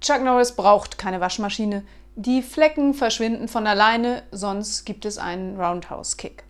Chuck Norris braucht keine Waschmaschine. Die Flecken verschwinden von alleine, sonst gibt es einen Roundhouse-Kick.